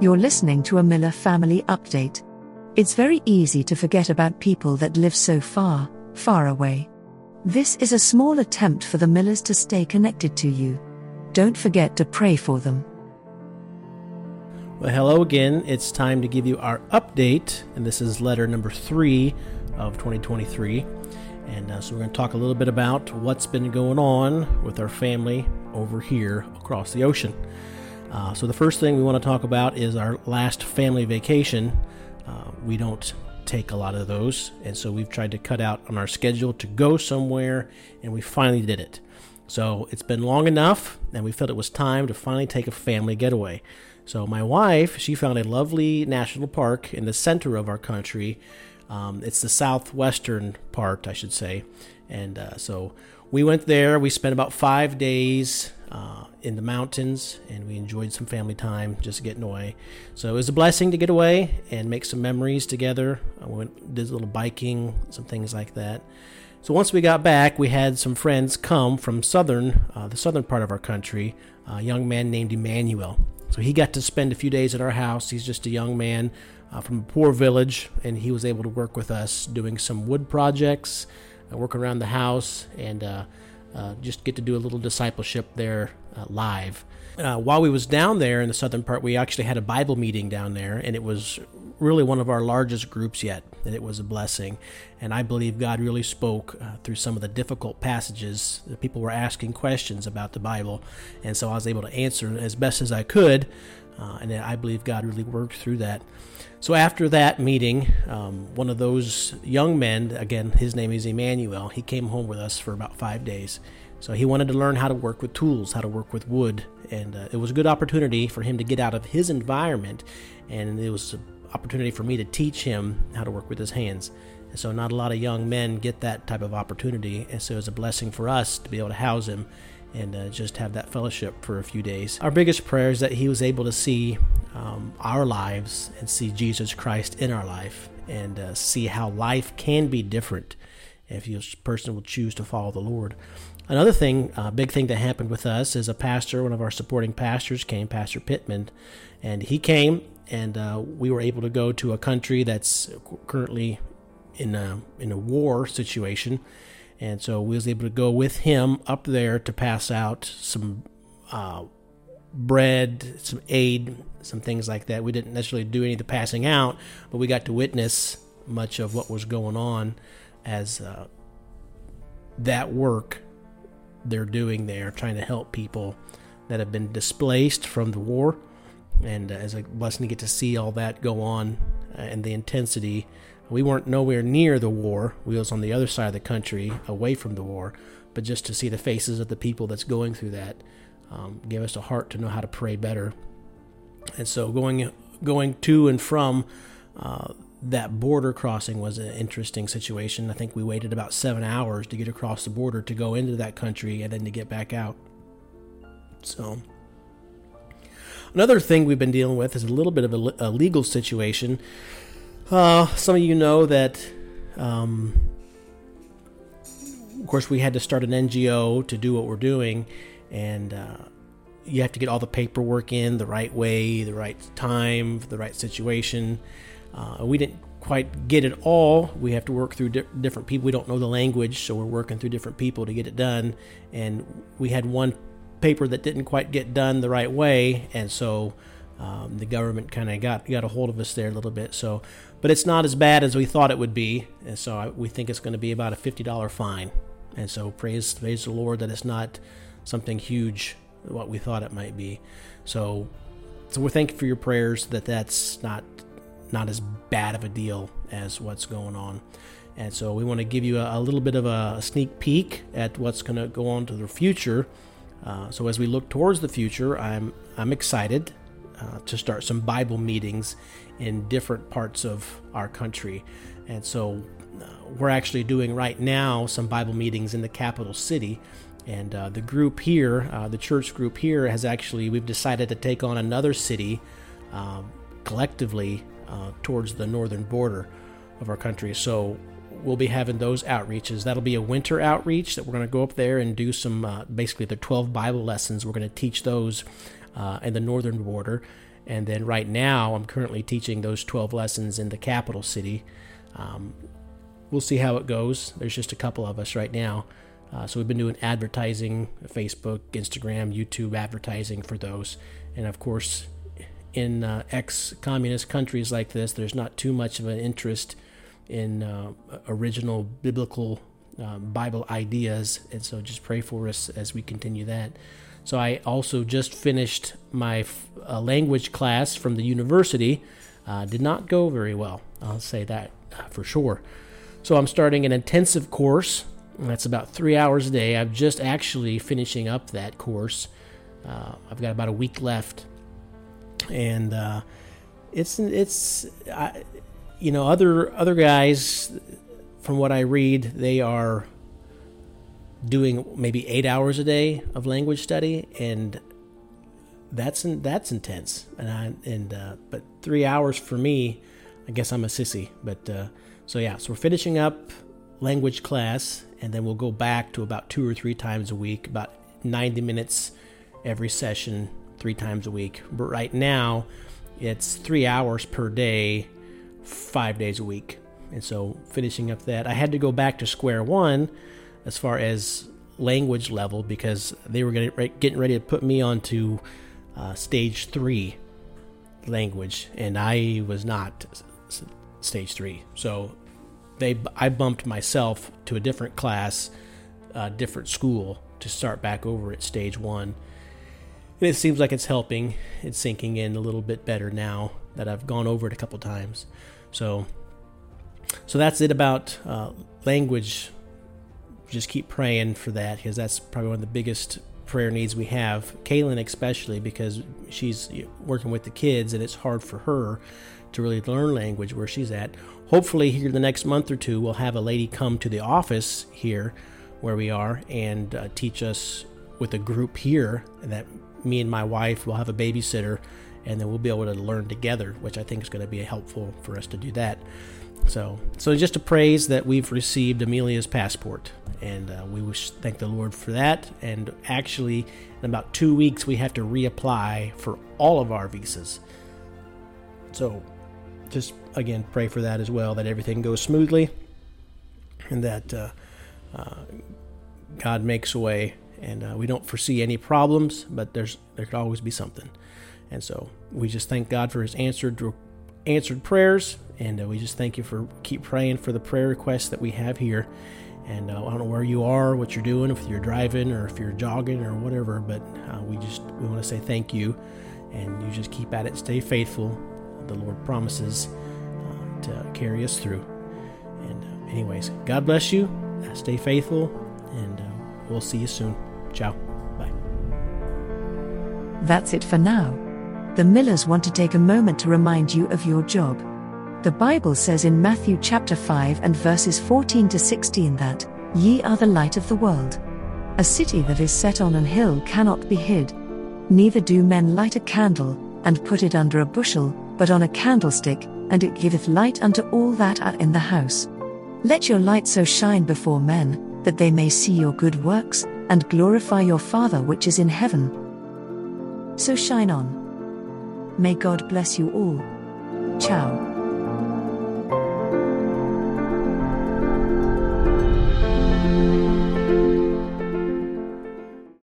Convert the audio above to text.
You're listening to a Miller Family Update. It's very easy to forget about people that live so far, far away. This is a small attempt for the Millers to stay connected to you. Don't forget to pray for them. Well, hello again. It's time to give you our update, and this is letter number three of 2023. And uh, so we're going to talk a little bit about what's been going on with our family over here across the ocean. Uh, so the first thing we want to talk about is our last family vacation. Uh, we don't take a lot of those, and so we've tried to cut out on our schedule to go somewhere, and we finally did it. So it's been long enough, and we felt it was time to finally take a family getaway. So my wife, she found a lovely national park in the center of our country. Um, it's the southwestern part, I should say, and uh, so we went there. We spent about five days uh, in the mountains, and we enjoyed some family time just getting away. So it was a blessing to get away and make some memories together. I went did a little biking, some things like that. So once we got back, we had some friends come from southern, uh, the southern part of our country. A young man named Emmanuel. So he got to spend a few days at our house. He's just a young man uh, from a poor village, and he was able to work with us doing some wood projects, uh, work around the house, and uh, uh, just get to do a little discipleship there uh, live. Uh, while we was down there in the southern part, we actually had a Bible meeting down there, and it was really one of our largest groups yet, and it was a blessing. And I believe God really spoke uh, through some of the difficult passages. People were asking questions about the Bible, and so I was able to answer as best as I could. Uh, and I believe God really worked through that. So after that meeting, um, one of those young men, again, his name is Emmanuel, he came home with us for about five days. So he wanted to learn how to work with tools, how to work with wood, and uh, it was a good opportunity for him to get out of his environment, and it was an opportunity for me to teach him how to work with his hands. And so not a lot of young men get that type of opportunity, and so it was a blessing for us to be able to house him and uh, just have that fellowship for a few days. Our biggest prayer is that he was able to see um, our lives and see Jesus Christ in our life and uh, see how life can be different if a person will choose to follow the Lord. Another thing, a uh, big thing that happened with us is a pastor, one of our supporting pastors came, Pastor Pittman, and he came and uh, we were able to go to a country that's currently in a, in a war situation and so we was able to go with him up there to pass out some uh, bread, some aid, some things like that. We didn't necessarily do any of the passing out, but we got to witness much of what was going on as uh, that work they're doing there, trying to help people that have been displaced from the war. And uh, as a blessing to get to see all that go on uh, and the intensity we weren't nowhere near the war. We was on the other side of the country, away from the war. But just to see the faces of the people that's going through that um, gave us a heart to know how to pray better. And so going going to and from uh, that border crossing was an interesting situation. I think we waited about seven hours to get across the border to go into that country and then to get back out. So. Another thing we've been dealing with is a little bit of a, a legal situation. Uh, some of you know that, um, of course, we had to start an NGO to do what we're doing, and uh, you have to get all the paperwork in the right way, the right time, the right situation. Uh, we didn't quite get it all. We have to work through di- different people. We don't know the language, so we're working through different people to get it done. And we had one paper that didn't quite get done the right way, and so um, the government kind of got got a hold of us there a little bit. So but it's not as bad as we thought it would be. And so I, we think it's going to be about a $50 fine. And so praise, praise the Lord that it's not something huge what we thought it might be. So, so we're thankful for your prayers that that's not not as bad of a deal as what's going on. And so we want to give you a, a little bit of a, a, sneak peek at what's going to go on to the future. Uh, so as we look towards the future, I'm I'm excited uh, to start some Bible meetings in different parts of our country. And so uh, we're actually doing right now some Bible meetings in the capital city. And uh, the group here, uh, the church group here, has actually, we've decided to take on another city um, collectively uh, towards the northern border of our country. So we'll be having those outreaches. That'll be a winter outreach that we're going to go up there and do some, uh, basically, the 12 Bible lessons. We're going to teach those uh, in the northern border And then right now, I'm currently teaching those 12 lessons in the capital city. Um, we'll see how it goes. There's just a couple of us right now. Uh, so we've been doing advertising, Facebook, Instagram, YouTube advertising for those. And of course, in uh, ex communist countries like this, there's not too much of an interest in uh, original biblical uh, Bible ideas. And so just pray for us as we continue that. So I also just finished my uh, language class from the university. Uh, did not go very well. I'll say that uh, for sure. So I'm starting an intensive course. That's about three hours a day. I'm just actually finishing up that course. Uh, I've got about a week left, and uh, it's it's I, you know other other guys from what I read they are doing maybe eight hours a day of language study, and that's that's intense. And I, and uh, but three hours for me, I guess I'm a sissy. But uh, so yeah, so we're finishing up language class, and then we'll go back to about two or three times a week, about 90 minutes every session, three times a week. But right now, it's three hours per day, five days a week. And so finishing up that, I had to go back to square one as far as language level because they were getting ready to put me onto uh, stage three language, and I was not stage three. So they I bumped myself to a different class, a different school to start back over at stage one. And it seems like it's helping. It's sinking in a little bit better now that I've gone over it a couple times. So, so that's it about uh, language just keep praying for that because that's probably one of the biggest prayer needs we have. Kaylin, especially, because she's working with the kids and it's hard for her to really learn language where she's at. Hopefully, here the next month or two, we'll have a lady come to the office here where we are and uh, teach us with a group here and that me and my wife will have a babysitter and then we'll be able to learn together, which I think is going to be helpful for us to do that. So, so just a praise that we've received Emilija's passport, and uh, we wish thank the Lord for that. And actually, in about two weeks, we have to reapply for all of our visas. So, just again pray for that as well, that everything goes smoothly, and that uh, uh, God makes a way. And uh, we don't foresee any problems, but there's there could always be something. And so we just thank God for His answered answered prayers, and uh, we just thank you for keep praying for the prayer requests that we have here. And uh, I don't know where you are, what you're doing, if you're driving or if you're jogging or whatever, but uh, we just we want to say thank you, and you just keep at it, stay faithful. The Lord promises uh, to carry us through. And uh, anyways, God bless you. stay faithful, and uh, we'll see you soon. Ciao. Bye. That's it for now the Millers want to take a moment to remind you of your job. The Bible says in Matthew chapter 5 and verses 14 to 16 that, Ye are the light of the world. A city that is set on an hill cannot be hid. Neither do men light a candle, and put it under a bushel, but on a candlestick, and it giveth light unto all that are in the house. Let your light so shine before men, that they may see your good works, and glorify your Father which is in heaven. So shine on. May God bless you all. Ciao.